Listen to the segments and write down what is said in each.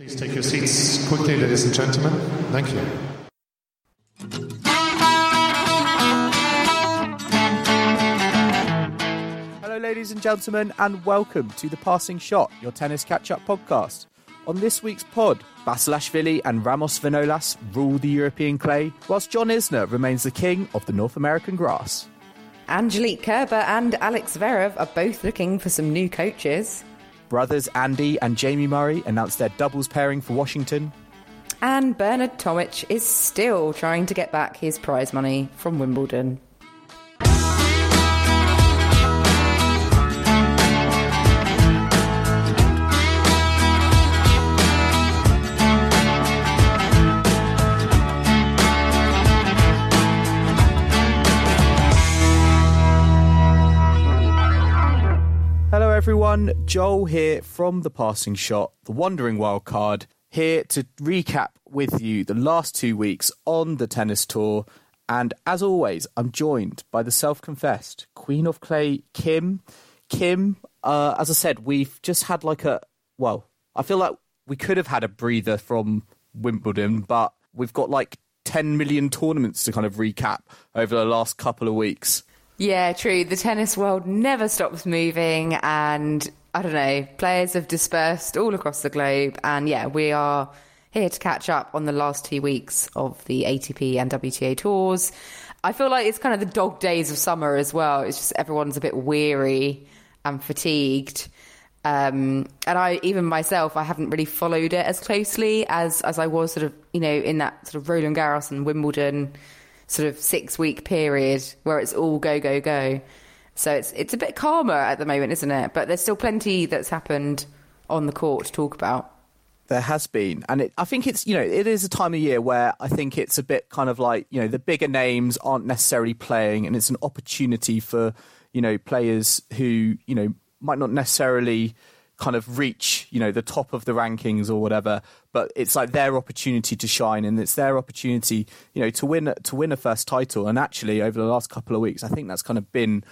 Please take your seats quickly, ladies and gentlemen. Thank you. Hello, ladies and gentlemen, and welcome to the Passing Shot, your tennis catch-up podcast. On this week's pod, Basilashvili and Ramos Vinolas rule the European clay, whilst John Isner remains the king of the North American grass. Angelique Kerber and Alex Zverev are both looking for some new coaches. Brothers Andy and Jamie Murray announced their doubles pairing for Washington. And Bernard Tomic is still trying to get back his prize money from Wimbledon. Everyone. Joel here from The Passing Shot, the Wandering Wild Card, here to recap with you the last two weeks on the tennis tour. And as always, I'm joined by the self confessed Queen of Clay, Kim. Kim, uh, as I said, we've just had like a, well, I feel like we could have had a breather from Wimbledon, but we've got like 10 million tournaments to kind of recap over the last couple of weeks. Yeah, true. The tennis world never stops moving, and I don't know, players have dispersed all across the globe. And yeah, we are here to catch up on the last two weeks of the ATP and WTA tours. I feel like it's kind of the dog days of summer as well. It's just everyone's a bit weary and fatigued. Um, and I, even myself, I haven't really followed it as closely as, as I was sort of, you know, in that sort of Roland Garros and Wimbledon sort of six week period where it's all go, go, go. So it's, it's a bit calmer at the moment, isn't it? But there's still plenty that's happened on the court to talk about. There has been, and it, I think it's you know it is a time of year where I think it's a bit kind of like you know the bigger names aren't necessarily playing, and it's an opportunity for you know players who you know might not necessarily kind of reach you know the top of the rankings or whatever but it's like their opportunity to shine and it's their opportunity you know to win to win a first title. And actually over the last couple of weeks i think that's kind of been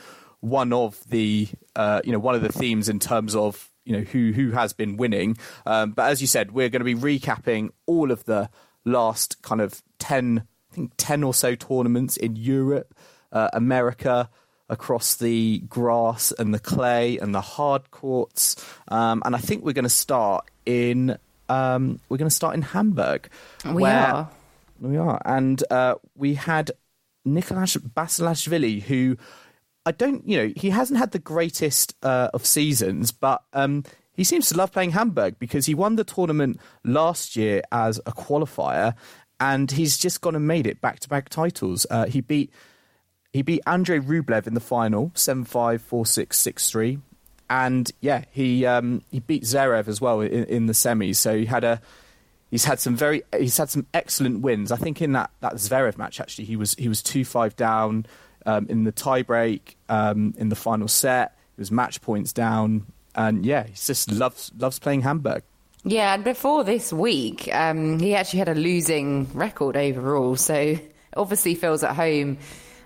one of the uh, you know one of the themes in terms of you know who who has been winning. Um, but as you said we're going to be recapping all of the last kind of 10 i think 10 or so tournaments in europe uh, america across the grass and the clay and the hard courts. Um, and I think we're going to start in um, we're going to start in Hamburg. We are. We are, and uh, we had Nicolas Basilashvili, who I don't, you know, he hasn't had the greatest uh, of seasons, but um, he seems to love playing Hamburg because he won the tournament last year as a qualifier, and he's just gone and made it back to back titles. Uh, he beat he beat Andrei Rublev in the final, 7-5, 4-6, 6-3. And yeah, he um, he beat Zverev as well in, in, the semis. So he had a he's had some very he's had some excellent wins. I think in that, that Zverev match actually he was he was two five down um, in the tiebreak um, in the final set. He was match points down, and yeah, he just loves loves playing Hamburg. Yeah, and before this week, um, he actually had a losing record overall. So obviously feels at home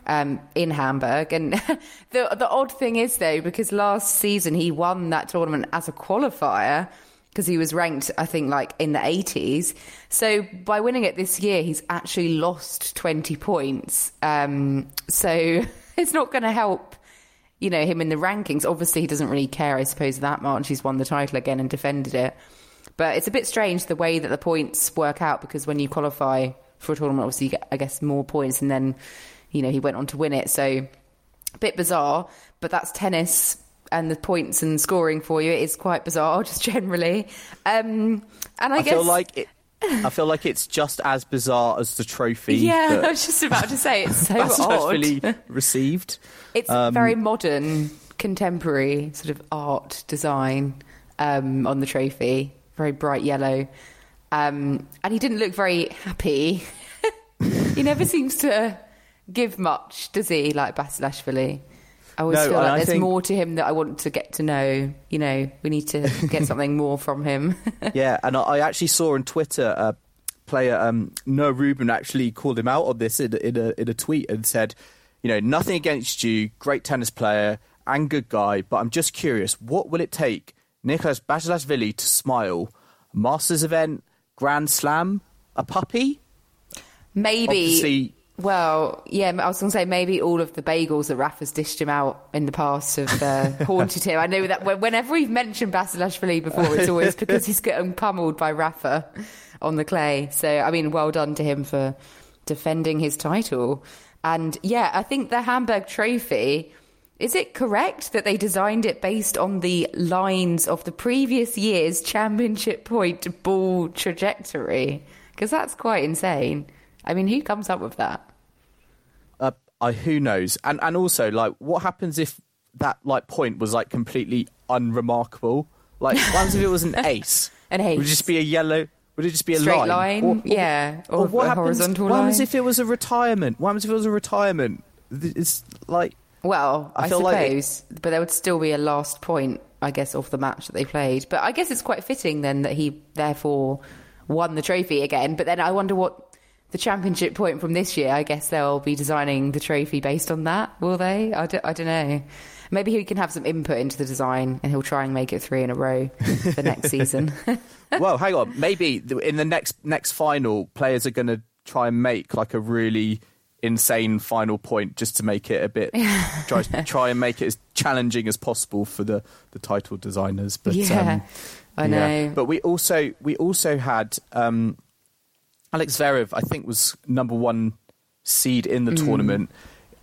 um, in Hamburg. And the the odd thing is though, because last season he won that tournament as a qualifier because he was ranked, I think, like in the 80s. So by winning it this year, he's actually lost 20 points. Um, so it's not going to help, you know, him in the rankings. Obviously, he doesn't really care, I suppose, that much. He's won the title again and defended it. But it's a bit strange the way that the points work out because when you qualify for a tournament, obviously you get, I guess, more points and then you know, he went on to win it. So a bit bizarre, but that's tennis and the points and scoring for you It is quite bizarre, just generally. Um, and I, I guess feel like it, I feel like it's just as bizarre as the trophy. Yeah, I was just about to say it's so odd. Received. It's um, very modern contemporary sort of art design um, on the trophy, very bright yellow. Um, and he didn't look very happy. he never seems to give much, does he, like Basilashvili? I always No, feel like there's think- more to him that I want to get to know. You know, we need to get something more from him. yeah, and I, I actually saw on Twitter a player, um, Noah Rubin, actually called him out on this in, a- in, a, in a tweet and said, you know, nothing against you, great tennis player and good guy, but I'm just curious, what will it take Nicholas Basilashvili to smile? Masters event, Grand Slam, a puppy? Maybe. Obviously- Well, yeah, I was going to say maybe all of the bagels that Rafa's dished him out in the past have uh, haunted him. I know that whenever we've mentioned Basilashvili before, it's always because he's getting pummeled by Rafa on the clay. So, I mean, well done to him for defending his title. And yeah, I think the Hamburg Trophy. Is it correct that they designed it based on the lines of the previous year's championship point ball trajectory? Because that's quite insane. I mean, who comes up with that? Uh, I, who knows? And and also, like, what happens if that like point was like completely unremarkable? Like, what happens if it was an ace? An ace Would it just be a yellow? Would it just be a Straight line? line? Or- or- Yeah, or Or, what happens? horizontal what happens line. if it was a retirement? What happens if it was a retirement? It's like Well, I I, feel like suppose, but there would still be a last point, I guess, of the match that they played. But I guess it's quite fitting then that he therefore won the trophy again. But then I wonder what the championship point from this year. I guess they'll be designing the trophy based on that, will they? I don't, I don't know. Maybe he can have some input into the design, and he'll try and make it three in a row the next season. well, hang on. Maybe in the next next final, players are going to try and make like a really insane final point just to make it a bit try try and make it as challenging as possible for the the title designers. But yeah, um, I know. But we also we also had um, Alex Zverev. I think was number one seed in the tournament.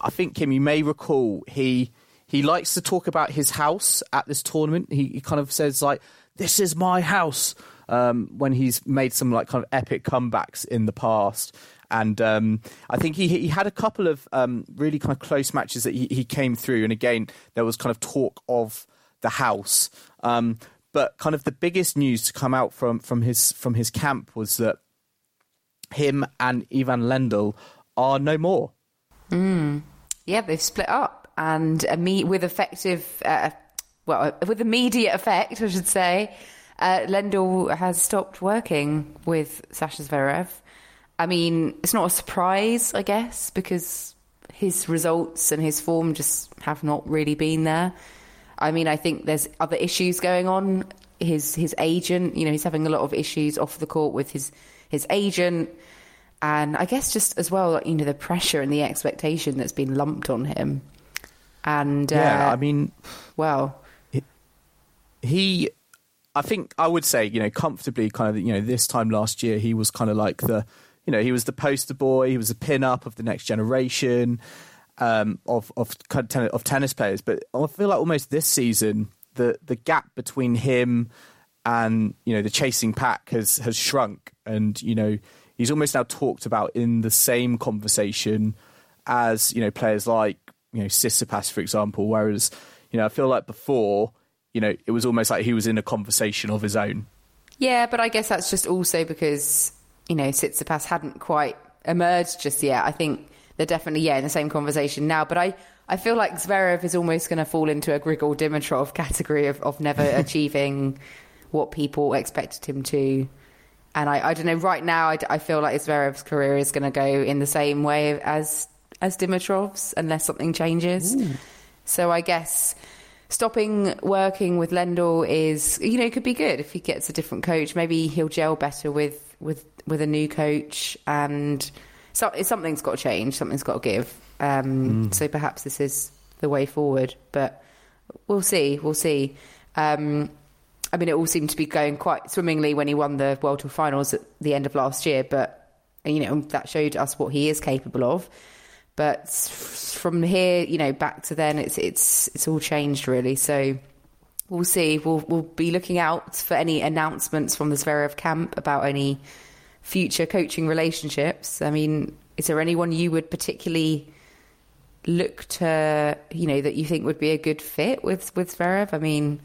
I think Kim, you may recall he he likes to talk about his house at this tournament. He, he kind of says like, "This is my house." Um, when he's made some like kind of epic comebacks in the past. And um, I think he he had a couple of um, really kind of close matches that he, he came through. And again, there was kind of talk of the house. Um, but kind of the biggest news to come out from from his from his camp was that him and Ivan Lendl are no more. Yeah, they've split up, and with effective, uh, well, with immediate effect, I should say, uh, Lendl has stopped working with Sasha Zverev. I mean, it's not a surprise, I guess, because his results and his form just have not really been there. I mean, I think there's other issues going on. His his agent, you know, he's having a lot of issues off the court with his his agent, and I guess just as well, like, you know, the pressure and the expectation that's been lumped on him. And Yeah, uh, I mean, well, he I think I would say, you know, comfortably kind of, you know, this time last year he was kind of like the you know, he was the poster boy, he was a pin up of the next generation um, of of kind of ten- of tennis players, but I feel like almost this season the the gap between him and, you know, the chasing pack has has shrunk and, you know, he's almost now talked about in the same conversation as, you know, players like, you know, Tsitsipas for example, whereas, you know, I feel like before you know, it was almost like he was in a conversation of his own. yeah, but I guess that's just also because you know Tsitsipas hadn't quite emerged just yet. I think they're definitely yeah in the same conversation now. But I, I feel like Zverev is almost going to fall into a Grigor Dimitrov category of, of never achieving what people expected him to. And I, I don't know. Right now, I, I feel like Zverev's career is going to go in the same way as as Dimitrov's, unless something changes. So I guess stopping working with Lendl is, you know, could be good if he gets a different coach. Maybe he'll gel better with with with a new coach, and so something's got to change. Something's got to give. Um, So perhaps this is the way forward, but we'll see. We'll see. Um, I mean, it all seemed to be going quite swimmingly when he won the World Tour Finals at the end of last year, but you know that showed us what he is capable of. But from here, you know, back to then, it's it's it's all changed really. So we'll see. We'll we'll be looking out for any announcements from the Zverev camp about any future coaching relationships. I mean, is there anyone you would particularly look to you know that you think would be a good fit with with Zverev? I mean,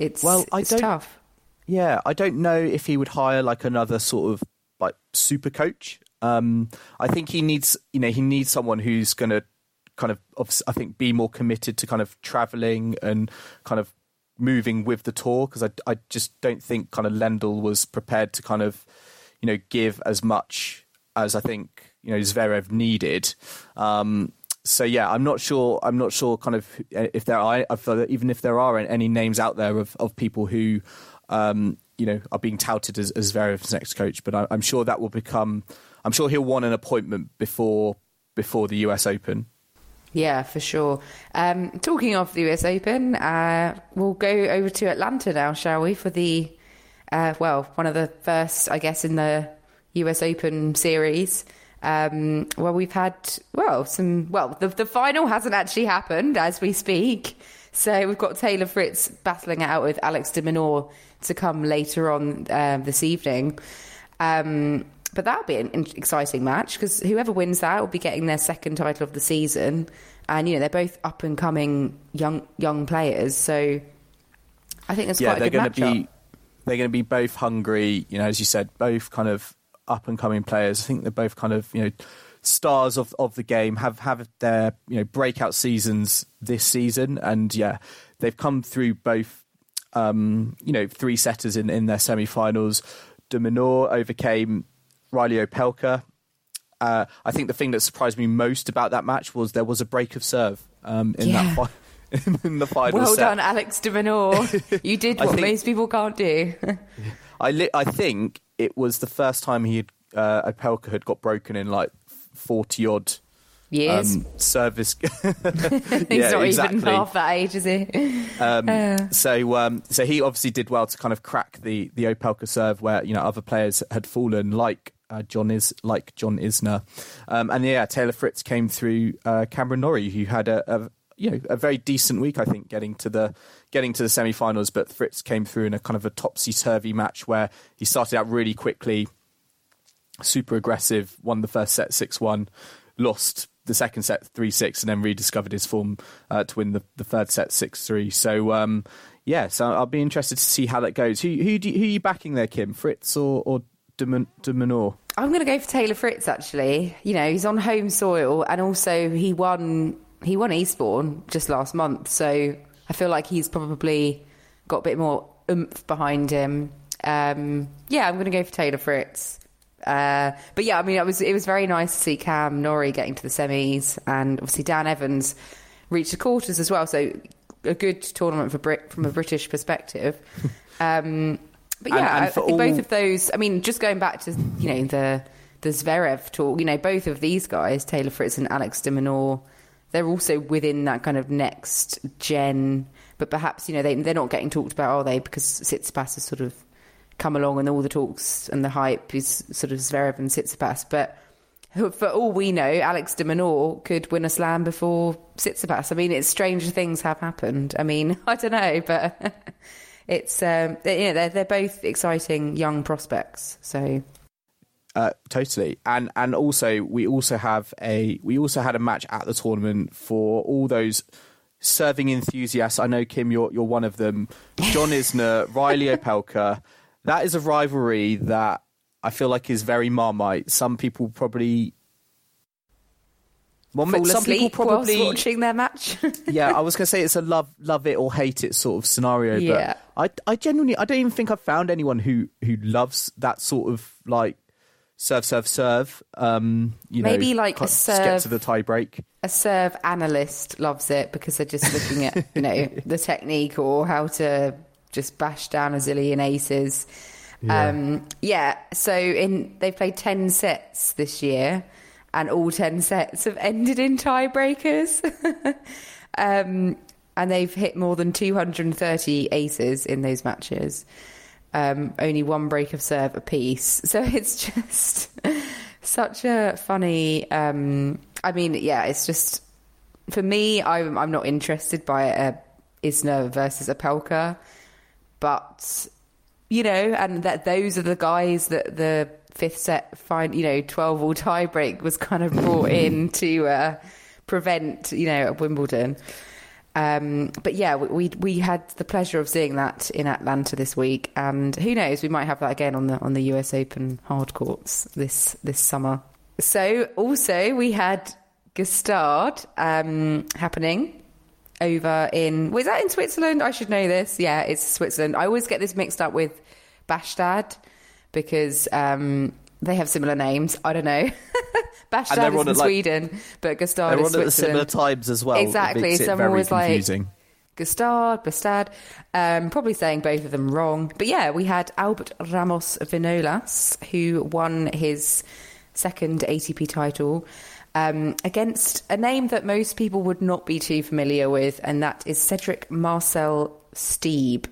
it's Well, I it's don't- tough. Yeah, I don't know if he would hire like another sort of like super coach. Um, I think he needs, you know, he needs someone who's going to kind of, I think, be more committed to kind of traveling and kind of moving with the tour because I, I just don't think kind of Lendl was prepared to kind of, you know, give as much as I think you know Zverev needed. Um, so yeah, I'm not sure. I'm not sure kind of if there are if even if there are any names out there of, of people who um, you know are being touted as, as next coach. But I, I'm sure that will become. I'm sure he'll want an appointment before before the US Open. Yeah, for sure. Um, talking of the US Open, uh, we'll go over to Atlanta now, shall we? For the uh, well, one of the first, I guess, in the US Open series. Um, well, we've had well some well the the final hasn't actually happened as we speak. So we've got Taylor Fritz battling it out with Alex de Minaur to come later on um, this evening. Um, but that'll be an, exciting match because whoever wins that will be getting their second title of the season, and you know they're both up and coming young young players. So I think it's yeah, quite a they're good going to matchup. be they're going to be both hungry. You know, as you said, both kind of up and coming players. I think they're both kind of you know stars of of the game. Have have their you know breakout seasons this season, and yeah, they've come through both. Um, you know, three setters in in their semi-finals. De Minaur overcame Riley Opelka. Uh, I think the thing that surprised me most about that match was there was a break of serve um, in Yeah. that fi- in the final Well set. done, Alex de Minaur. you did what think- most people can't do. I li- I think it was the first time he had uh, Opelka had got broken in like forty odd Years. um, service. He's yeah, not exactly. even half that age, is he? Um, so um, so he obviously did well to kind of crack the the Opelka serve where you know other players had fallen like. Uh, John is like John Isner, um, and yeah, Taylor Fritz came through uh, Cameron Norrie, who had a, a you know a very decent week, I think, getting to the getting to the semi-finals. But Fritz came through in a kind of a topsy turvy match where he started out really quickly, super aggressive, won the first set six one, lost the second set three six, and then rediscovered his form uh, to win the, the third set six three. So um, yeah, so I'll be interested to see how that goes. Who who, do who are you backing there, Kim? Fritz or or de, de? I'm going to go for Taylor Fritz. Actually, you know he's on home soil, and also he won he won Eastbourne just last month, so I feel like he's probably got a bit more oomph behind him. Um, yeah, I'm going to go for Taylor Fritz. Uh, but yeah, I mean, it was it was very nice to see Cam Norrie getting to the semis, and obviously Dan Evans reached the quarters as well. So a good tournament for Brit from a British perspective. Um, but yeah, and I, I think both of those. I mean, just going back to you know the the Zverev talk. You know, both of these guys, Taylor Fritz and Alex de Minaur, they're also within that kind of next gen. But perhaps you know they they're not getting talked about, are they? Because Tsitsipas has sort of come along, and all the talks and the hype is sort of Zverev and Tsitsipas. But for all we know, Alex de Minaur could win a slam before Tsitsipas. I mean, it's stranger things have happened. I mean, I don't know, but it's um, you know they're they're both exciting young prospects. So Uh, totally, and and also we also have a we also had a match at the tournament for all those serving enthusiasts. I know Kim, you're you're one of them. John Isner, Riley Opelka. That is a rivalry that I feel like is very marmite. Some people probably. Well, fall some people probably watching their match. yeah, I was going to say it's a love love it or hate it sort of scenario. Yeah. But I I genuinely I don't even think I've found anyone who who loves that sort of like serve serve serve. Um, you know, Maybe like a can't- get serve- to the tie break. a serve analyst loves it because they're just looking at you know the technique or how to just bash down a zillion aces. Yeah. Um, yeah. So in they've played ten sets this year, and all ten sets have ended in tiebreakers. um, and they've hit more than 230 aces in those matches. Um, only one break of serve apiece. So it's just such a funny. Um, I mean, yeah, it's just for me. I'm I'm not interested by a Isner versus Opelka, but you know, and that those are the guys that the fifth set fine, you know, twelve all tie break was kind of brought in to uh, prevent, you know, at Wimbledon. Um, but yeah, we we had the pleasure of seeing that in Atlanta this week, and who knows, we might have that again on the on the US Open hard courts this this summer. So also we had Gstaad um, happening over in was that in Switzerland? I should know this. Yeah, it's Switzerland. I always get this mixed up with Bastad because um, they have similar names. I don't know. Bastad is in like, Sweden, but Gstaad they're is on at the similar times as well. Exactly. It Someone very was like- confusing. Gustard, Bastad. Um, probably saying both of them wrong. But yeah, we had Albert Ramos Vinolas, who won his second ATP title um, against a name that most people would not be too familiar with, and that is Cedric Marcel Stebe,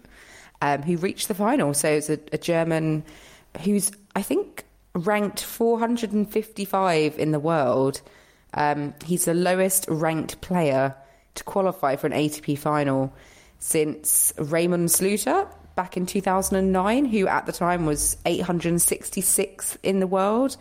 um, who reached the final. So it's a, a German who's, I think, ranked 455 in the world. Um, he's the lowest ranked player to qualify for an ATP final since Raemon Sluiter back in 2009, who at the time was 866th in the world.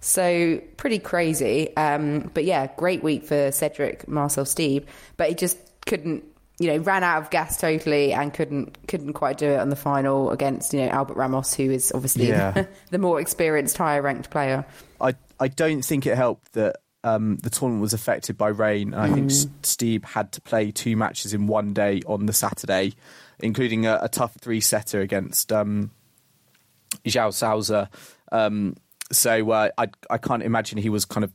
So pretty crazy. Um, but yeah, great week for Cedric Marcel Stebe, but he just couldn't, you know, ran out of gas totally and couldn't couldn't quite do it on the final against you know Albert Ramos, who is obviously Yeah. the more experienced, higher ranked player. I I don't think it helped that um, the tournament was affected by rain, and I think Mm. Stebe had to play two matches in one day on the Saturday, including a, a tough three setter against um, João Sousa. Um, so uh, I I can't imagine he was kind of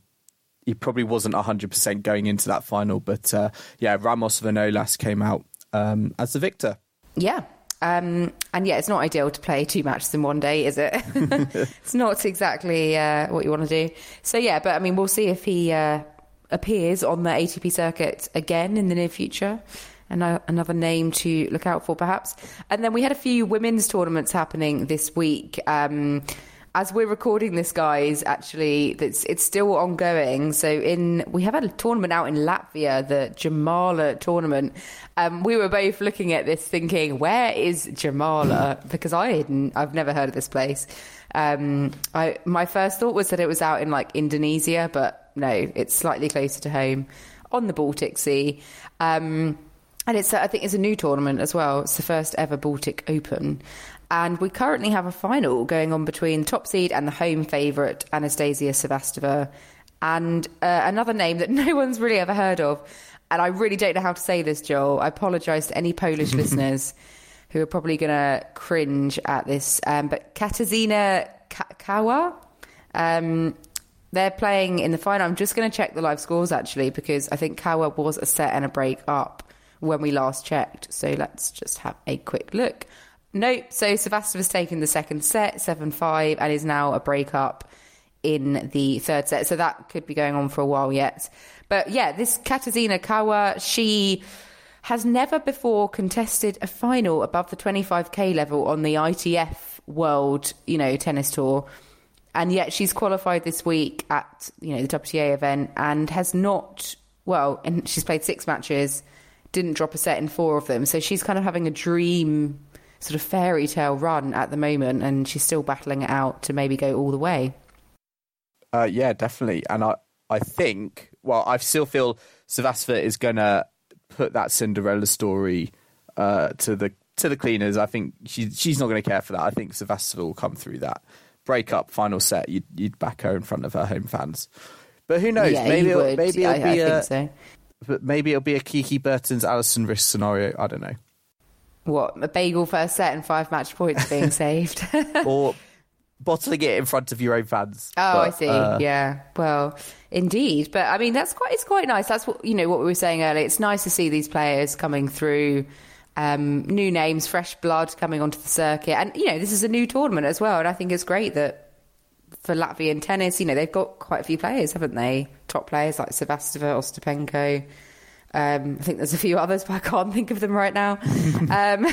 he probably wasn't hundred percent going into that final, but uh, yeah, Ramos Vinolas came out um, as the victor. Yeah. Um, and yeah, it's not ideal to play two matches in one day, is it? it's not exactly uh, what you want to do. So yeah, but I mean, we'll see if he uh, appears on the ATP circuit again in the near future. And another name to look out for, perhaps. And then we had a few women's tournaments happening this week. Um, as we're recording this, guys, actually, it's it's still ongoing. So in we have had a tournament out in Latvia, the Jurmala tournament. Um, we were both looking at this, thinking, "Where is Jurmala?" because I hadn't, I've never heard of this place. Um, I my first thought was that it was out in like Indonesia, but no, it's slightly closer to home on the Baltic Sea. Um, and it's, I think it's a new tournament as well. It's the first ever Baltic Open. And we currently have a final going on between top seed and the home favourite, Anastasia Sevastova, and uh, another name that no one's really ever heard of. And I really don't know how to say this, Joel. I apologise to any Polish listeners who are probably going to cringe at this. Um, but Katarzyna Ka- Kawa, um, they're playing in the final. I'm just going to check the live scores actually, because I think Kawa was a set and a break up when we last checked. So let's just have a quick look. Nope. So Sevastova's taken the second set, 7 5, and is now a break up in the third set. So that could be going on for a while yet. But yeah, this Katarzyna Kawa, she has never before contested a final above the 25k level on the ITF World, you know, tennis tour. And yet she's qualified this week at, you know, the WTA event and has not, well, and she's played six matches, didn't drop a set in four of them. So she's kind of having a dream sort of fairy tale run at the moment and she's still battling it out to maybe go all the way. Uh, yeah, definitely. And I, I think, well, I still feel Sevastova is going to put that Cinderella story uh, to the to the cleaners. I think she, she's not going to care for that. I think Sevastova will come through that breakup final set. You'd, you'd back her in front of her home fans. But who knows? yeah, maybe it'll, maybe it'll be I a, so. but maybe it'll be a Kiki Bertens Alison Riske scenario. I don't know. What, a bagel first set and five match points being saved? or bottling it in front of your own fans. Oh, But, I see. uh, yeah. Well, indeed. But I mean, that's quite. It's quite nice. That's what you know. What we were saying earlier. It's nice to see these players coming through. Um, new names, fresh blood coming onto the circuit, and you know this is a new tournament as well. And I think it's great that for Latvian tennis, you know they've got quite a few players, haven't they? Top players like Sevastova, Ostapenko. Um, I think there's a few others, but I can't think of them right now. um,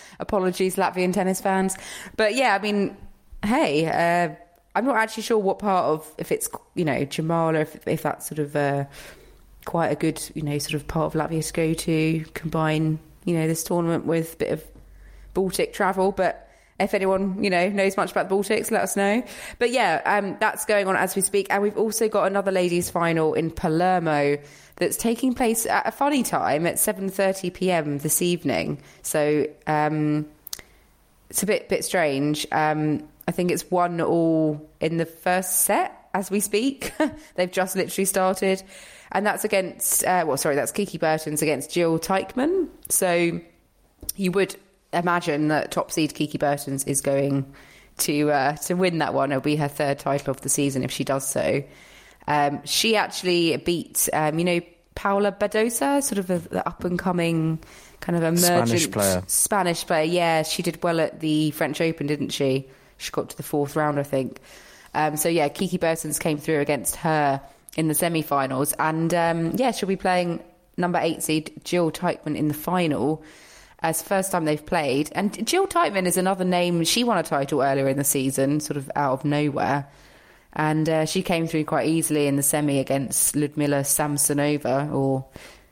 apologies, Latvian tennis fans. But yeah, I mean, hey, uh, I'm not actually sure what part of if it's you know Jurmala, if if that's sort of uh, quite a good you know sort of part of Latvia to go to combine you know this tournament with a bit of Baltic travel. But if anyone you know knows much about the Baltics, let us know. But yeah, um, that's going on as we speak, and we've also got another ladies' final in Palermo that's taking place at a funny time at 7:30 p.m. this evening. So um, it's a bit bit strange. Um, I think it's one all in the first set as we speak. They've just literally started, and that's against uh, well, sorry, that's Kiki Bertens against Jill Teichmann. So you would imagine that top seed Kiki Bertens is going to uh, to win that one. It'll be her third title of the season if she does so. Um, she actually beat, um, you know, Paula Badosa, sort of a, the up and coming kind of emergent Spanish player. Spanish player. Yeah, she did well at the French Open, didn't she? She got to the fourth round, I think. Um, so yeah, Kiki Bertens came through against her in the semi-finals, and um, yeah, she'll be playing number eight seed Jill Teichmann in the final as first time they've played. And Jill Teichmann is another name. She won a title earlier in the season, sort of out of nowhere. And uh, she came through quite easily in the semi against Ludmila Samsonova, or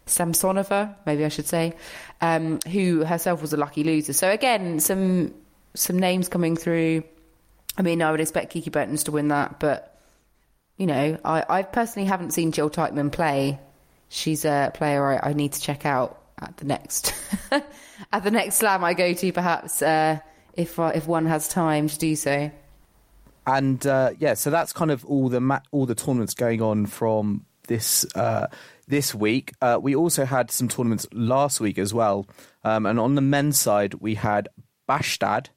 Samsonova, maybe I should say, um, who herself was a lucky loser. So again, some some names coming through. I mean, I would expect Kiki Bertens to win that, but you know, I, I personally haven't seen Jill Teichmann play. She's a player I, I need to check out at the next at the next slam I go to, perhaps uh, if uh, if one has time to do so. And uh, yeah, so that's kind of all the ma- all the tournaments going on from this uh, this week. Uh, we also had some tournaments last week as well, um, and on the men's side we had Bastad,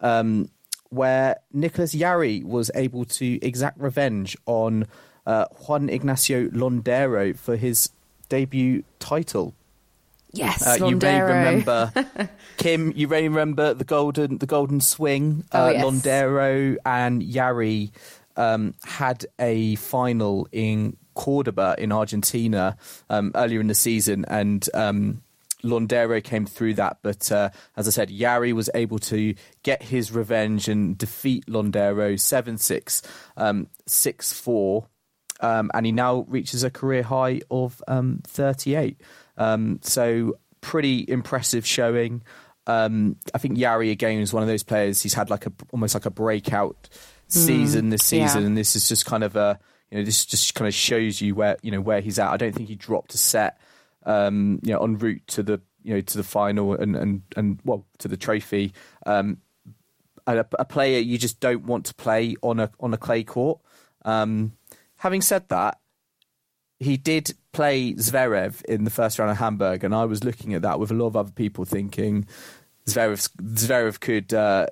um, where Nicholas Jarry was able to exact revenge on uh, Juan Ignacio Londero for his debut title. Yes, Uh, you may remember Kim. You may remember the golden the golden swing. Oh, uh, yes. Londero and Jarry um, had a final in Cordoba in Argentina um, earlier in the season, and um, Londero came through that. But uh, as I said, Jarry was able to get his revenge and defeat Londero seven six um, six four um, and he now reaches a career high of um, 38. Um, so pretty impressive showing. Um, I think Jarry again is one of those players. He's had like a almost like a breakout season this season, yeah. and this is just kind of a you know this just kind of shows you where you know where he's at. I don't think he dropped a set um, you know en route to the you know to the final and and and well to the trophy. Um, a, a player you just don't want to play on a on a clay court. Um, having said that, he did play Zverev in the first round of Hamburg, and I was looking at that with a lot of other people thinking Zverev Zverev could uh,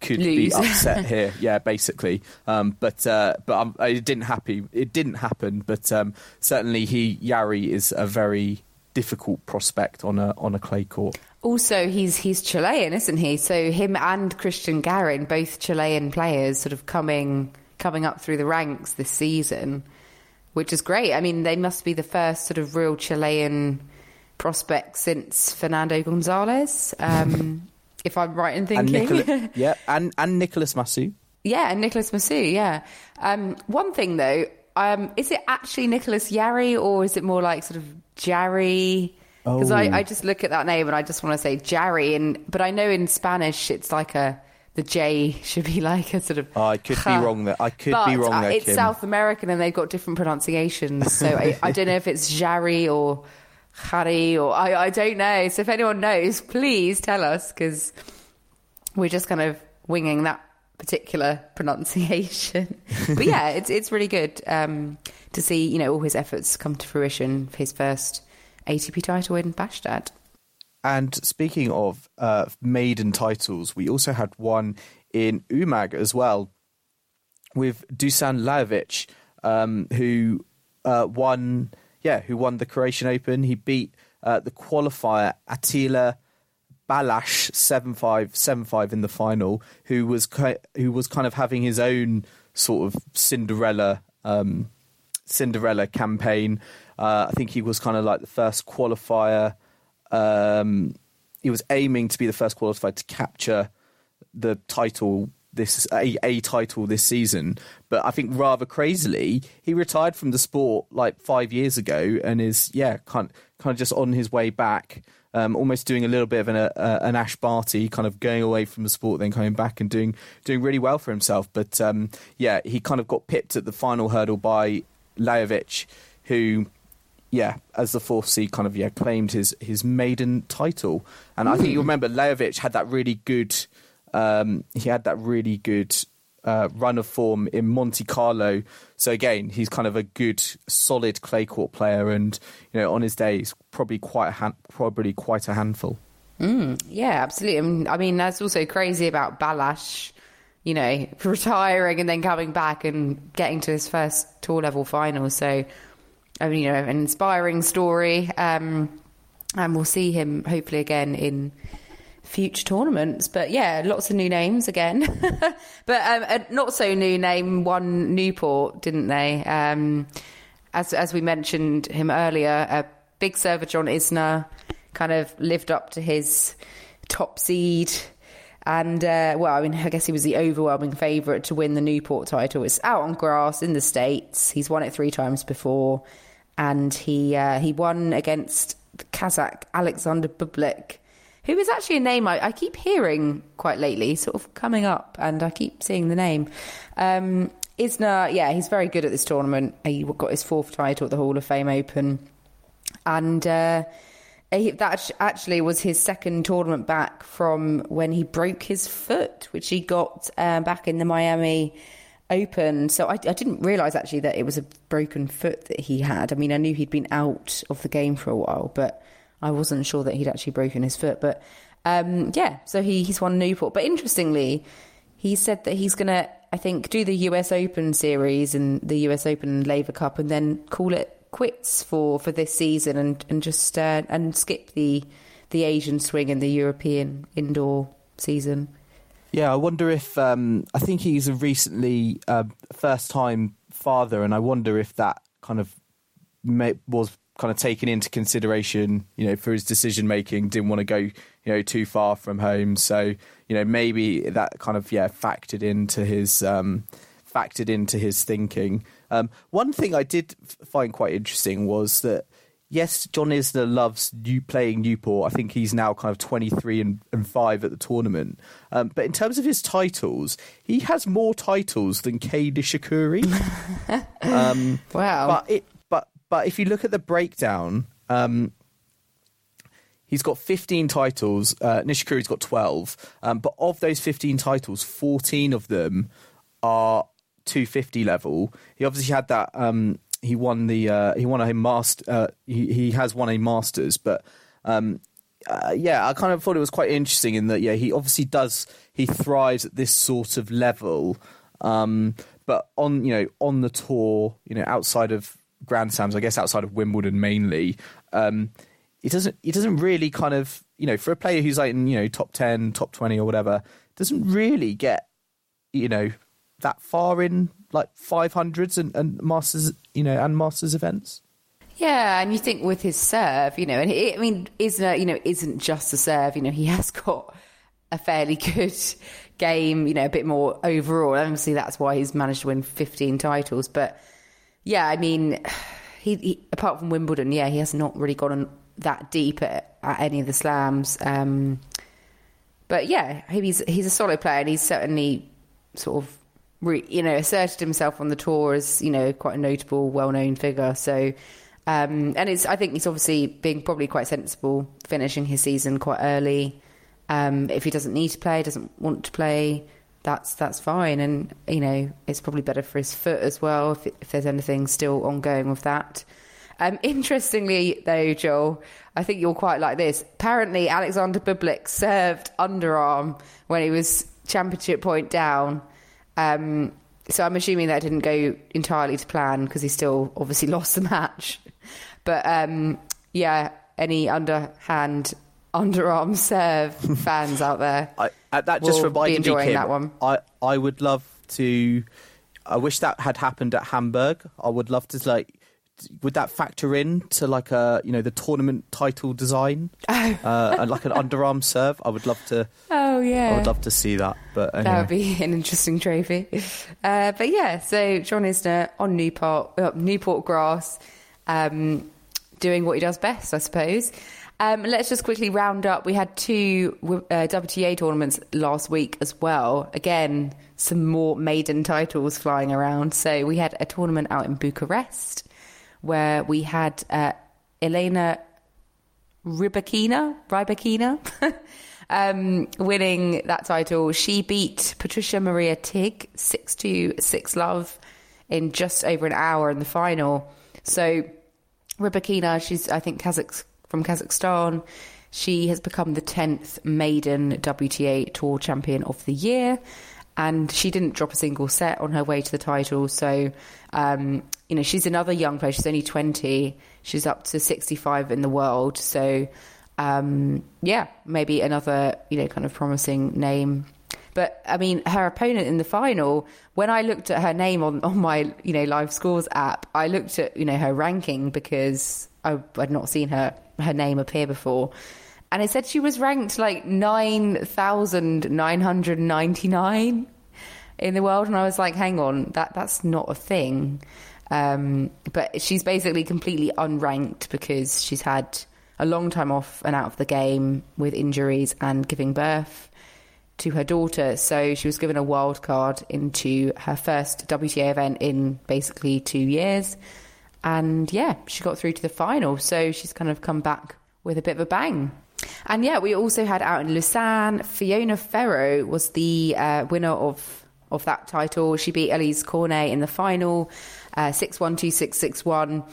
could be upset here. Yeah, basically. Um, but uh, but um, it didn't happen. It didn't happen. But um, certainly, he Jarry is a very difficult prospect on a on a clay court. Also, he's he's Chilean, isn't he? So him and Cristian Garin, both Chilean players, sort of coming coming up through the ranks this season, which is great. I mean, they must be the first sort of real Chilean prospect since Fernando Gonzalez, um, if I'm right in And thinking. Nicola, yeah, and and Nicholas Massu. Yeah, and Nicholas Massu, yeah. Um, one thing though, um, is it actually Nicholas Yarry or is it more like sort of Jarry? Because Oh. I, I just look at that name and I just want to say Jarry, and but I know in Spanish it's like a the J should be like a sort of. Oh, I could be wrong there. I could but be wrong uh, there, It's Kim. South American and they've got different pronunciations, so I, I don't know if it's Jari or Harry or I, I don't know. So if anyone knows, please tell us because we're just kind of winging that particular pronunciation. but yeah, it's it's really good um, to see you know all his efforts come to fruition for his first ATP title in Bastad. And speaking of uh, maiden titles, we also had one in Umag as well with Dusan Lajovic, um, who uh, won, yeah, who won the Croatian Open. He beat uh, the qualifier Attila Balázs 7-5, 7-5 in the final, who was ki- who was kind of having his own sort of Cinderella um, Cinderella campaign. Uh, I think he was kind of like the first qualifier. Um, he was aiming to be the first qualifier to capture the title this a, a title this season. But I think rather crazily, he retired from the sport like five years ago and is yeah kind kind of just on his way back. um, almost doing a little bit of an, uh, an Ash Barty, kind of going away from the sport, then coming back and doing doing really well for himself. But um, yeah, he kind of got pipped at the final hurdle by Lajovic, who yeah, as the fourth seed, kind of yeah, claimed his his maiden title. And. I think you remember Lajovic had that really good. Um, he had that really good uh, run of form in Monte Carlo. So again, he's kind of a good, solid clay court player, and you know, on his day, he's probably quite a hand, probably quite a handful. Mm, yeah, absolutely. I mean, that's also crazy about Balázs, You know, retiring and then coming back and getting to his first tour level final. So you know, an inspiring story. Um, and we'll see him hopefully again in future tournaments. But yeah, lots of new names again. but um, a not so new name won Newport, didn't they? Um, as as we mentioned him earlier, a big server John Isner kind of lived up to his top seed. And uh, well, I mean, I guess he was the overwhelming favourite to win the Newport title. It's out on grass in the States. He's won it three times before and he uh, he won against the Kazakh Alexander Bublik, who is actually a name I, I, keep hearing quite lately, sort of coming up, and I keep seeing the name. Um, Isner, yeah, he's very good at this tournament. He got his fourth title at the Hall of Fame Open, and uh, he, that actually was his second tournament back from when he broke his foot, which he got uh, back in the Miami open. So I, I didn't realise actually that it was a broken foot that he had. I mean, I knew he'd been out of the game for a while, but I wasn't sure that he'd actually broken his foot. But um, yeah, so he, he's won Newport. But interestingly, he said that he's going to, I think, do the US Open series and the US Open Laver Cup and then call it quits for, for this season and, and just uh, and skip the the Asian swing and the European indoor season. Yeah, I wonder if um, I think he's a recently uh, first time father, and I wonder if that kind of may, was kind of taken into consideration, you know, for his decision making. Didn't want to go, you know, too far from home, so you know maybe that kind of yeah factored into his um, factored into his thinking. Um, one thing I did find quite interesting was that yes, John Isner loves new, playing Newport. I think he's now kind of 23 and, and 5 at the tournament. Um, but in terms of his titles, he has more titles than Kei Nishikori. um, wow. But, it, but, but if you look at the breakdown, um, he's got 15 titles. Uh, Nishikori's got 12. Um, but of those 15 titles, 14 of them are 250 level. He obviously had that um, he won the uh, he won a master. Uh, he he has won a masters, but um, uh, yeah, I kind of thought it was quite interesting in that yeah he obviously does he thrives at this sort of level, um, but on you know on the tour you know outside of Grand Slams, I guess outside of Wimbledon mainly, um, it doesn't it doesn't really kind of you know for a player who's like in you know top ten, top twenty or whatever, doesn't really get you know that far in like 500s and, and masters, you know, and masters events. Yeah, and you think with his serve, you know, and I mean, isn't you know, isn't just a serve. You know, he has got a fairly good game. You know, a bit more overall. Obviously, that's why he's managed to win 15 titles. But yeah, I mean, he, he apart from Wimbledon, yeah, he has not really gone that deep at, at any of the slams. Um, but yeah, he's he's a solid player, and he's certainly sort of you know, asserted himself on the tour as you know quite a notable, well-known figure. So, um, and it's I think he's obviously being probably quite sensible, finishing his season quite early. Um, if he doesn't need to play, doesn't want to play, that's that's fine. And you know, it's probably better for his foot as well if, if there's anything still ongoing with that. Um, interestingly, though, Joel, I think you'll quite like this. Apparently, Alexander Bublik served underarm when he was championship point down um, so I'm assuming that didn't go entirely to plan because he still obviously lost the match. But um, yeah, any underhand underarm serve fans out there, I, that just reminded me, Kim, that one. I I would love to. I wish that had happened at Hamburg. I would love to like would that factor in to like a you know the tournament title design oh. uh, and like an underarm serve? I would love to. Oh yeah, I would love to see that. But anyway. that would be an interesting trophy. Uh, but yeah, so John Isner on Newport uh, Newport grass, um, doing what he does best, I suppose. Um, let's just quickly round up. We had two uh, WTA tournaments last week as well. Again, some more maiden titles flying around. So we had a tournament out in Bucharest where we had uh, Elena Rybakina, Rybakina, um, winning that title. She beat Patricia Maria Tig 6 2 6 love in just over an hour in the final. So Rybakina, she's, I think, Kazakh from Kazakhstan. She has become the 10th maiden WTA Tour Champion of the Year. And she didn't drop a single set on her way to the title. So, um, you know, she's another young player. She's only 20. She's up to 65 in the world. So, um, yeah, maybe another, you know, kind of promising name. But I mean, her opponent in the final, when I looked at her name on, on my, you know, live scores app, I looked at, you know, her ranking because I had not seen her her name appear before. And it said she was ranked like 9,999 in the world. And I was like, hang on, that, that's not a thing. Um, but she's basically completely unranked because she's had a long time off and out of the game with injuries and giving birth to her daughter. So she was given a wild card into her first WTA event in basically two years. And yeah, she got through to the final. So she's kind of come back with a bit of a bang. And yeah, we also had out in Lausanne, Fiona Ferro was the uh, winner of of that title. She beat Alizé Cornet in the final, uh, 6 1 2 6 6 1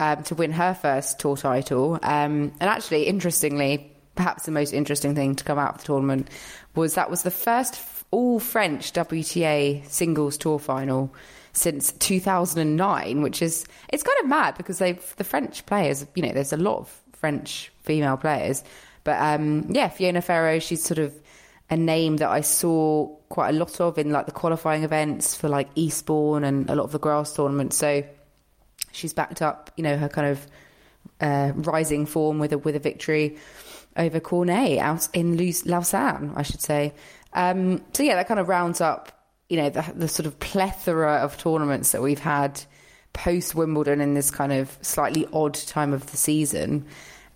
um, to win her first tour title. Um, and actually, interestingly, perhaps the most interesting thing to come out of the tournament was that was the first all French WTA singles tour final since 2009, which is it's kind of mad because they've the French players, you know, there's a lot of French female players, but um, yeah, Fiona Ferro, she's sort of a name that I saw quite a lot of in like the qualifying events for like Eastbourne and a lot of the grass tournaments. So she's backed up, you know, her kind of uh, rising form with a with a victory over Cornet out in Lausanne, I should say. Um, so yeah, that kind of rounds up you know, the, the sort of plethora of tournaments that we've had post Wimbledon in this kind of slightly odd time of the season.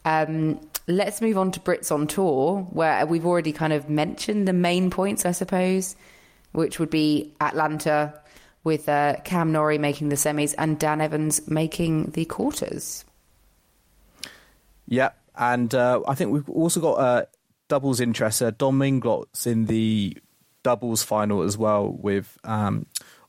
Um, let's move on to Brits on Tour, where we've already kind of mentioned the main points, I suppose, which would be Atlanta with uh, Cam Norrie making the semis and Dan Evans making the quarters. Yep, and uh, I think we've also got uh, doubles interest. Uh, Dom Inglot's in the doubles final as well with um,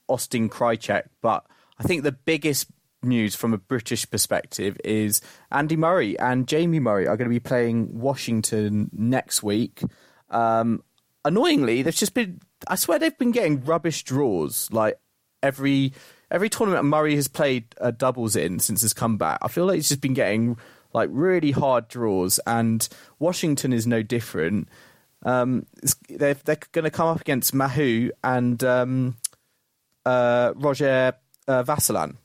Austin Krajicek. But I think the biggest news from a British perspective is Andy Murray and Jamie Murray are going to be playing Washington next week. Um, annoyingly, they've just been. I swear they've been getting rubbish draws. Like every every tournament Murray has played uh, doubles in since his comeback, I feel like he's just been getting like really hard draws, and Washington is no different. Um, they're they're going to come up against Mahut and um, uh, Roger uh,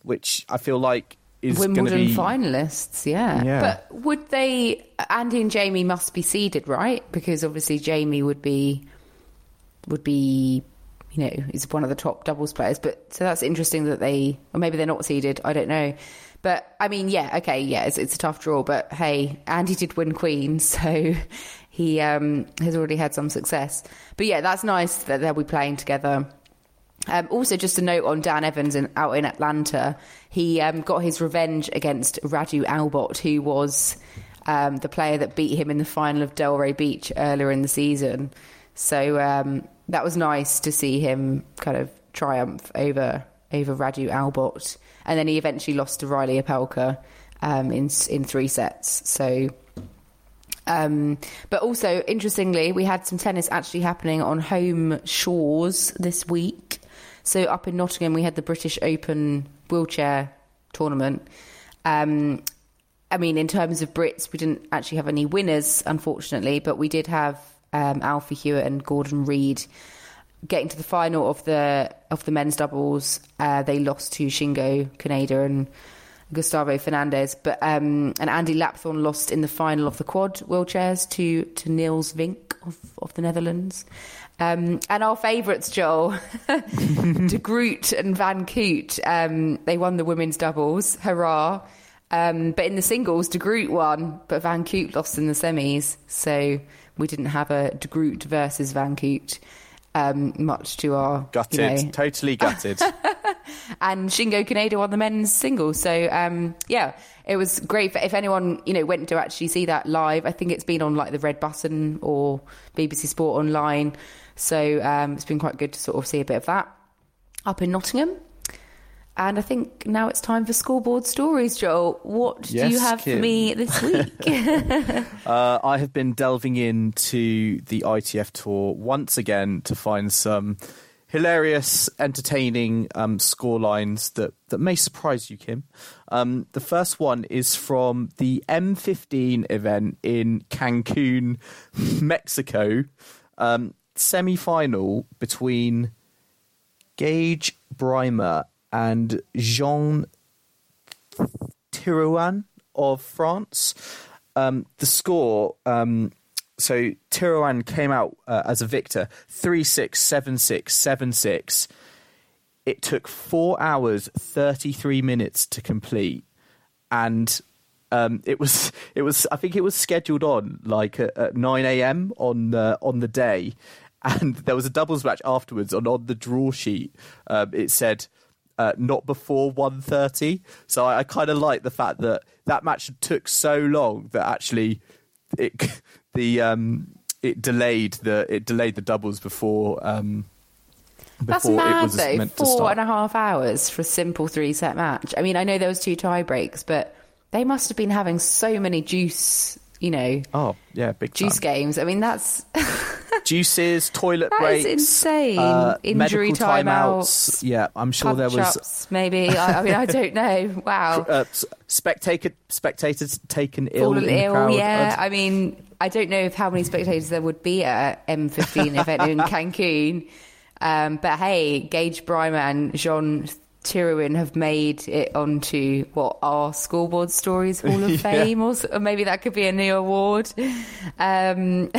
which I feel like is Wimbledon be... finalists. Yeah. yeah, but would they? Andy and Jamie must be seeded, right? Because obviously Jamie would be would be you know, he's one of the top doubles players. But so that's interesting that they, or maybe they're not seeded. I don't know. But I mean, yeah, okay, yeah, it's, it's a tough draw. But hey, Andy did win Queen, so he um, has already had some success. But yeah, that's nice that they'll be playing together. Um, also, just a note on Dan Evans in, out in Atlanta, he um, got his revenge against Radu Albot, who was um, the player that beat him in the final of Delray Beach earlier in the season. So um, that was nice to see him kind of triumph over over Radu Albot, and then he eventually lost to Riley Opelka um, in in three sets. So um, but also, interestingly, we had some tennis actually happening on home shores this week. So up in Nottingham, we had the British Open wheelchair tournament. Um, I mean, in terms of Brits, we didn't actually have any winners, unfortunately, but we did have um, Alfie Hewett and Gordon Reid getting to the final of the of the men's doubles. Uh, they lost to Shingo Kaneda and Gustavo Fernandez. But um, and Andy Lapthorne lost in the final of the quad wheelchairs to to Niels Vink of, of the Netherlands. Um, and our favourites, Joel, De Groot and Van Koot, um, they won the women's doubles. Hurrah! Um, but in the singles, De Groot won, but Van Koot lost in the semis. So we didn't have a De Groot versus Van Koot, um, much to our Gutted, you know, totally gutted. and Shingo Kaneda won the men's single. So um, yeah, it was great. For, if anyone you know went to actually see that live, I think it's been on like the Red Button or BBC Sport Online. So um, it's been quite good to sort of see a bit of that up in Nottingham. And I think now it's time for scoreboard stories, Joel. What do you Yes, have for me this week? Uh, I have been delving into the ITF tour once again to find some hilarious, entertaining um, score lines that, that may surprise you, Kim. Um, the first one is from the M15 event in Cancun, Mexico. Um, Semi final between Gage Brymer and Jean Tirouan of France. Um, the score, um, so Tirouan came out uh, as a victor 3 6, 7 6, 7 6. It took four hours, 33 minutes to complete. And um, it was, it was, I think it was scheduled on like at, at 9 a.m. on the, on the day. And there was a doubles match afterwards, and on the draw sheet, um, it said uh, not before 1.30 so i, I kind of like the fact that that match took so long that actually it the um it delayed the it delayed the doubles before um That's before it mad was though. Four and a half hours for a simple three set match. I mean, I know there was two tie breaks, but they must have been having so many juice, you know, oh yeah big juice time. games. I mean, that's juices toilet That is breaks insane. uh, Injury timeouts, yeah i'm sure there was maybe. I, I mean, I don't know. Wow. uh, spectator spectators taken ill in ill, crowd. yeah. I mean, I don't know if how many spectators there would be at M15 event in Cancun. Um, but hey, Gage Brymer and Jean Tirouin have made it onto what our scoreboard stories Hall of Fame, or, or maybe that could be a new award. Um,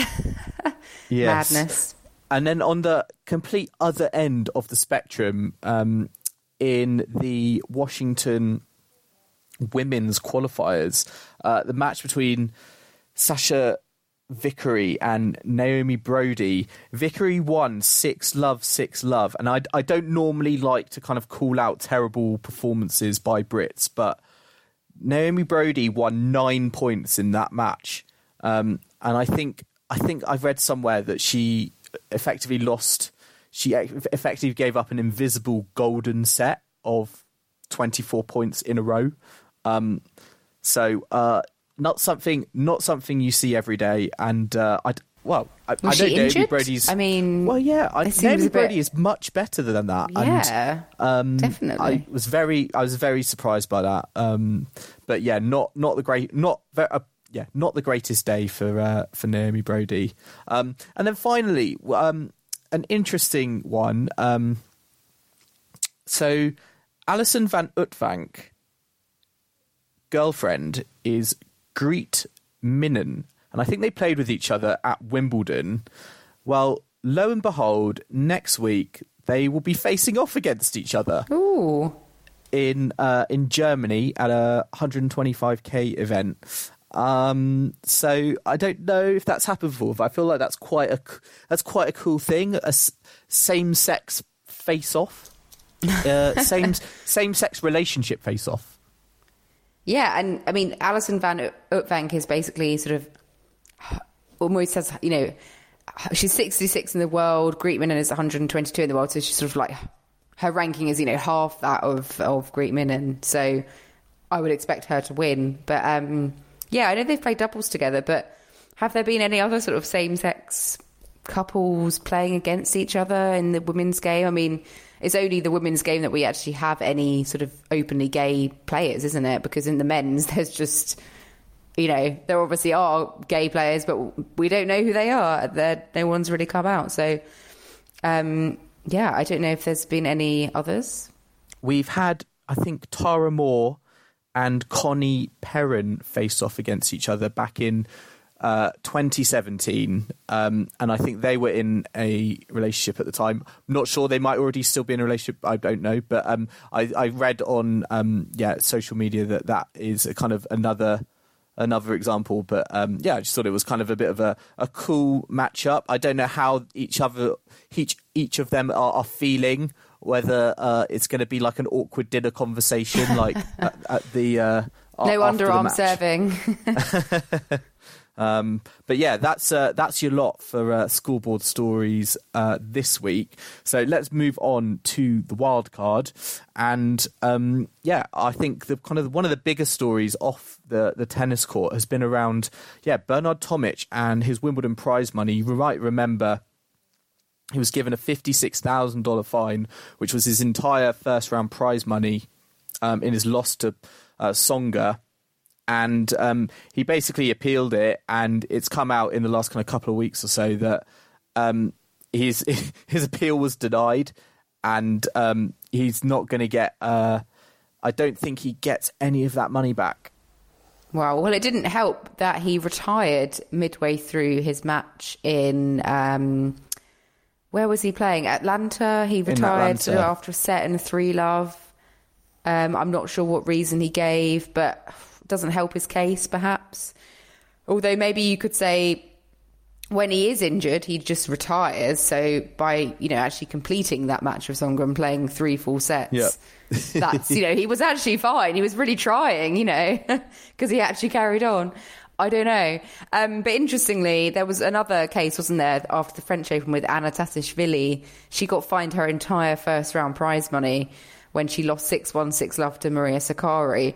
yes. Madness. And then on the complete other end of the spectrum, um, in the Washington women's qualifiers, uh, the match between Sachia Vickery and Naomi Broady. Vickery won six love, six love. And I, I don't normally like to kind of call out terrible performances by Brits, but Naomi Broady won nine points in that match, um, and I think I think I've read somewhere that she effectively lost. She effectively gave up an invisible golden set of twenty four points in a row. Um, so uh, not something not something you see every day, and uh, I well I, I know Naomi injured? Broady's. I mean, well, yeah, I, Naomi a bit- Broady is much better than that. and, Yeah, um, definitely. I was very, I was very surprised by that. Um, but yeah, not not the great, not uh, yeah, not the greatest day for uh, for Naomi Broady. Um, and then finally, um, an interesting one. Um, so, Alison van Uytvanck, girlfriend is Greet Minnen, and I think they played with each other at Wimbledon. Well, lo and behold, next week they will be facing off against each other Ooh. in uh, in Germany at a 125k event. Um, so I don't know if that's happened before, but I feel like that's quite a that's quite a cool thing. A s- same sex face off, uh, same same sex relationship face off. Yeah, and I mean, Alison van Ut- Uytvanck is basically sort of almost has, you know, she's 66 in the world, Greetman is 122 in the world, so she's sort of like, her ranking is, you know, half that of, of Greetman, and so I would expect her to win. But um, yeah, I know they've played doubles together, but have there been any other sort of same sex couples playing against each other in the women's game? I mean, it's only the women's game that we actually have any sort of openly gay players, isn't it? Because in the men's, there's just, you know, there obviously are gay players, but we don't know who they are. They're, no one's really come out. So, um, yeah, I don't know if there's been any others. We've had, I think, Tara Moore and Conny Perrin face off against each other back in uh, 2017, um, and I think they were in a relationship at the time. not sure they might already still be in a relationship. I don't know, but um, I, I, read on um, yeah social media that that is a kind of another another example. But um, yeah, I just thought it was kind of a bit of a, a cool matchup. I don't know how each other each each of them are, are feeling. Whether uh, it's going to be like an awkward dinner conversation, like at, at the uh, no underarm serving. Um, but yeah, that's uh, that's your lot for uh, scoreboard stories uh, this week. So let's move on to the wild card, and um, yeah, I think the kind of one of the biggest stories off the the tennis court has been around yeah Bernard Tomic and his Wimbledon prize money. You might remember. He was given a fifty-six thousand dollar fine, which was his entire first round prize money um, in his loss to uh, Tsonga and um, he basically appealed it, and it's come out in the last kind of couple of weeks or so that um, his his appeal was denied, and um, he's not going to get. Uh, I don't think he gets any of that money back. Wow. Well, it didn't help that he retired midway through his match in. Um, where was he playing? Atlanta. He retired Atlanta. after a set in three love. Um, I'm not sure what reason he gave, but doesn't help his case, perhaps. Although maybe you could say when he is injured, he just retires. So by you know actually completing that match with Tsonga and playing three full sets, yeah. that's you know he was actually fine. He was really trying, you know, because he actually carried on. I don't know. Um, but interestingly, there was another case, wasn't there, after the French Open with Anna Tatishvili. She got fined her entire first round prize money when she lost 6 1 6 love to Maria Sakkari.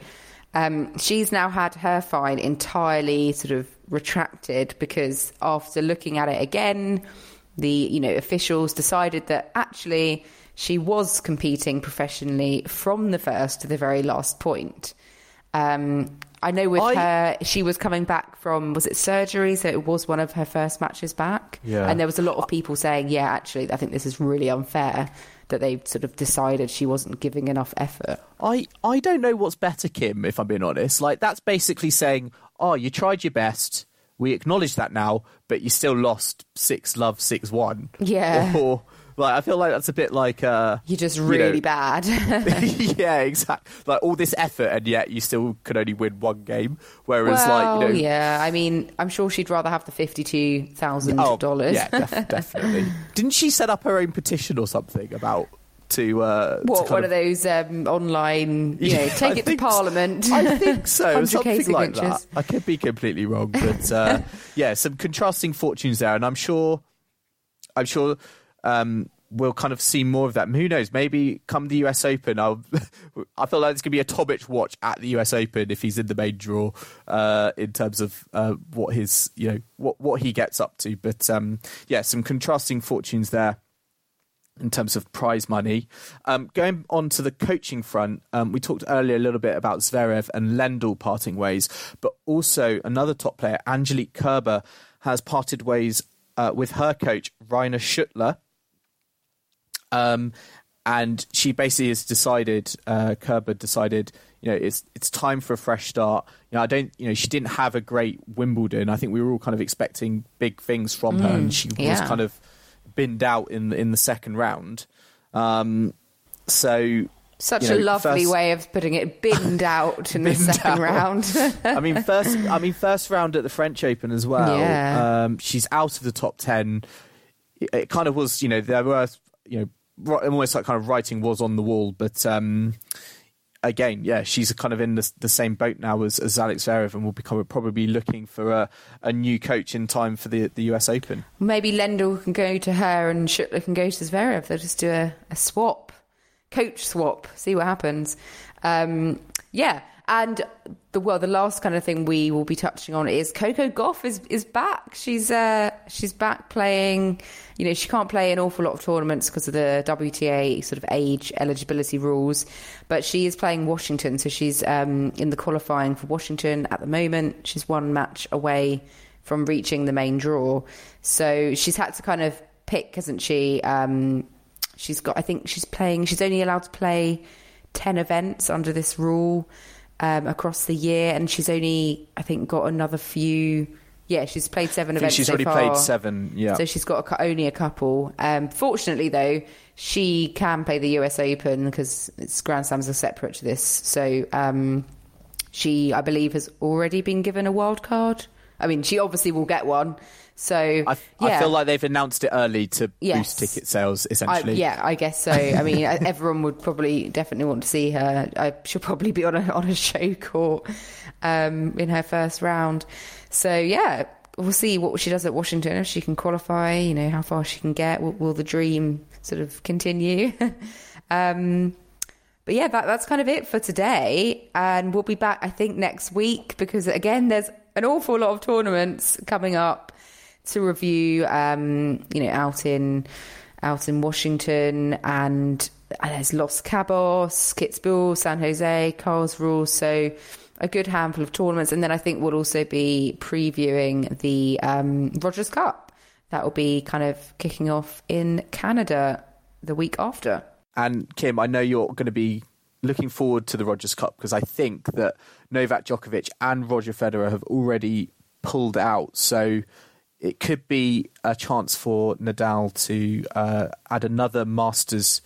Um, she's now had her fine entirely sort of retracted because after looking at it again, the you know officials decided that actually she was competing professionally from the first to the very last point. Um, I know with I... her, she was coming back from was it surgery, so it was one of her first matches back. Yeah. And there was a lot of people saying, "Yeah, actually, I think this is really unfair." that they sort of decided she wasn't giving enough effort. I, I don't know what's better, Kim, if I'm being honest. Like, that's basically saying, oh, you tried your best. We acknowledge that now, but you still lost 6 love 6 1. Yeah. Or, like, I feel like that's a bit like. Uh, You're just really you know, bad. yeah, exactly. Like, all this effort, and yet you still could only win one game. Whereas, well, like, you know. Yeah, I mean, I'm sure she'd rather have the $52,000. Oh, yeah, def- definitely. Didn't she set up her own petition or something about to uh, what to one of, of those um, online you know take I it to parliament so. i think so something like that i could be completely wrong but uh, yeah some contrasting fortunes there and i'm sure i'm sure um, we'll kind of see more of that. Who knows? Maybe come the US Open, I'll, I feel like it's going to be a Tomic watch at the US Open if he's in the main draw uh, in terms of uh, what his, you know, what what he gets up to. But um, yeah, some contrasting fortunes there in terms of prize money. Um, going on to the coaching front, um, we talked earlier a little bit about Zverev and Lendl parting ways, but also another top player, Angelique Kerber, has parted ways uh, with her coach, Rainer Schüttler. Um, and she basically has decided, uh, Kerber decided, you know, it's it's time for a fresh start. You know, I don't, you know, she didn't have a great Wimbledon. I think we were all kind of expecting big things from mm, her, and she yeah. was kind of binned out in in the second round. Um, so such you know, a lovely first, way of putting it, binned out in the second out. round. I mean, first, I mean, first round at the French Open as well. Yeah. Um, she's out of the top ten. It, it, kind of was, you know, there were, you know, almost like kind of writing was on the wall. But um, again, yeah, she's kind of in the, the same boat now as, as Alex Zverev, and will become probably looking for a, a new coach in time for the the US Open. Maybe Lendl can go to her, and Schüttler can go to Zverev. They'll just do a, a swap, coach swap, see what happens. Um, yeah. And the well, the last kind of thing we will be touching on is Coco Gauff is is back. She's uh, she's back playing. You know, she can't play an awful lot of tournaments because of the WTA sort of age eligibility rules, but she is playing Washington, so she's um, in the qualifying for Washington at the moment. She's one match away from reaching the main draw, so she's had to kind of pick, hasn't she? Um, she's got, I think she's playing. She's only allowed to play ten events under this rule um, across the year, and she's only, I think, got another few Yeah, she's played seven events she's so already far. played seven. Yeah. So she's got a, only a couple. Um, fortunately, though, she can play the US Open because it's Grand Slams are separate to this. So um, she, I believe, has already been given a wild card. I mean, she obviously will get one. So I, yeah. I feel like they've announced it early to Yes. boost ticket sales, I, essentially. yeah, I guess so. I mean, everyone would probably definitely want to see her. I, she'll probably be on a on a show court um, in her first round. So yeah, we'll see what she does at Washington. If she can qualify, you know, how far she can get. Will, will the dream sort of continue? um, but yeah, that, that's kind of it for today. And we'll be back, I think, next week because, again, there's an awful lot of tournaments coming up to review, um, you know, out in out in Washington and, and there's Los Cabos, Kitzbühel, San Jose, Karlsruhe. So a good handful of tournaments. And then I think we'll also be previewing the um, Rogers Cup. That will be kind of kicking off in Canada the week after. And Kim, I know you're going to be looking forward to the Rogers Cup because I think that Novak Djokovic and Roger Federer have already pulled out. So it could be a chance for Nadal to uh, add another Masters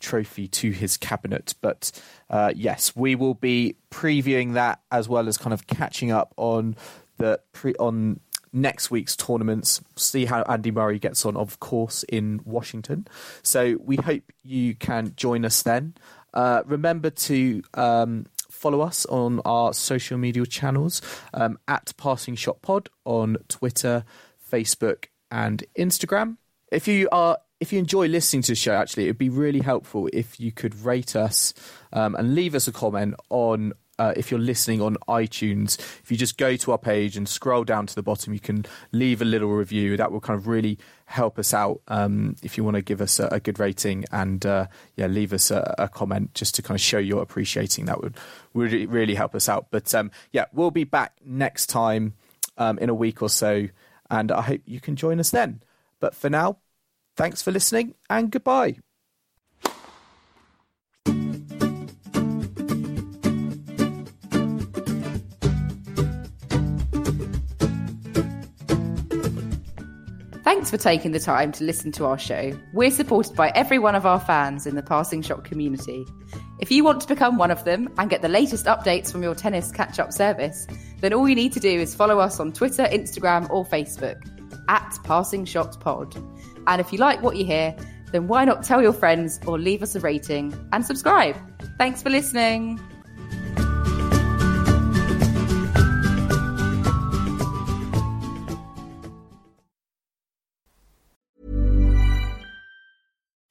trophy to his cabinet. But uh, yes, we will be previewing that as well as kind of catching up on the pre- on next week's tournaments. See how Andy Murray gets on, of course, in Washington. So we hope you can join us then. Uh, remember to um, follow us on our social media channels um, at Passing Shot Pod on Twitter, Facebook, and Instagram. If you are if you enjoy listening to the show, actually, it would be really helpful if you could rate us um, and leave us a comment on uh, if you're listening on iTunes. If you just go to our page and scroll down to the bottom, you can leave a little review. That will kind of really help us out um, if you want to give us a, a good rating and uh, yeah, leave us a, a comment just to kind of show you're appreciating. That would really really help us out. But um, yeah, we'll be back next time um, in a week or so, and I hope you can join us then. But for now, thanks for listening and goodbye. Thanks for taking the time to listen to our show. We're supported by every one of our fans in the Passing Shot community. If you want to become one of them and get the latest updates from your tennis catch up service, then all you need to do is follow us on Twitter, Instagram, or Facebook at Passing Shots Pod. And if you like what you hear, then why not tell your friends or leave us a rating and subscribe? Thanks for listening.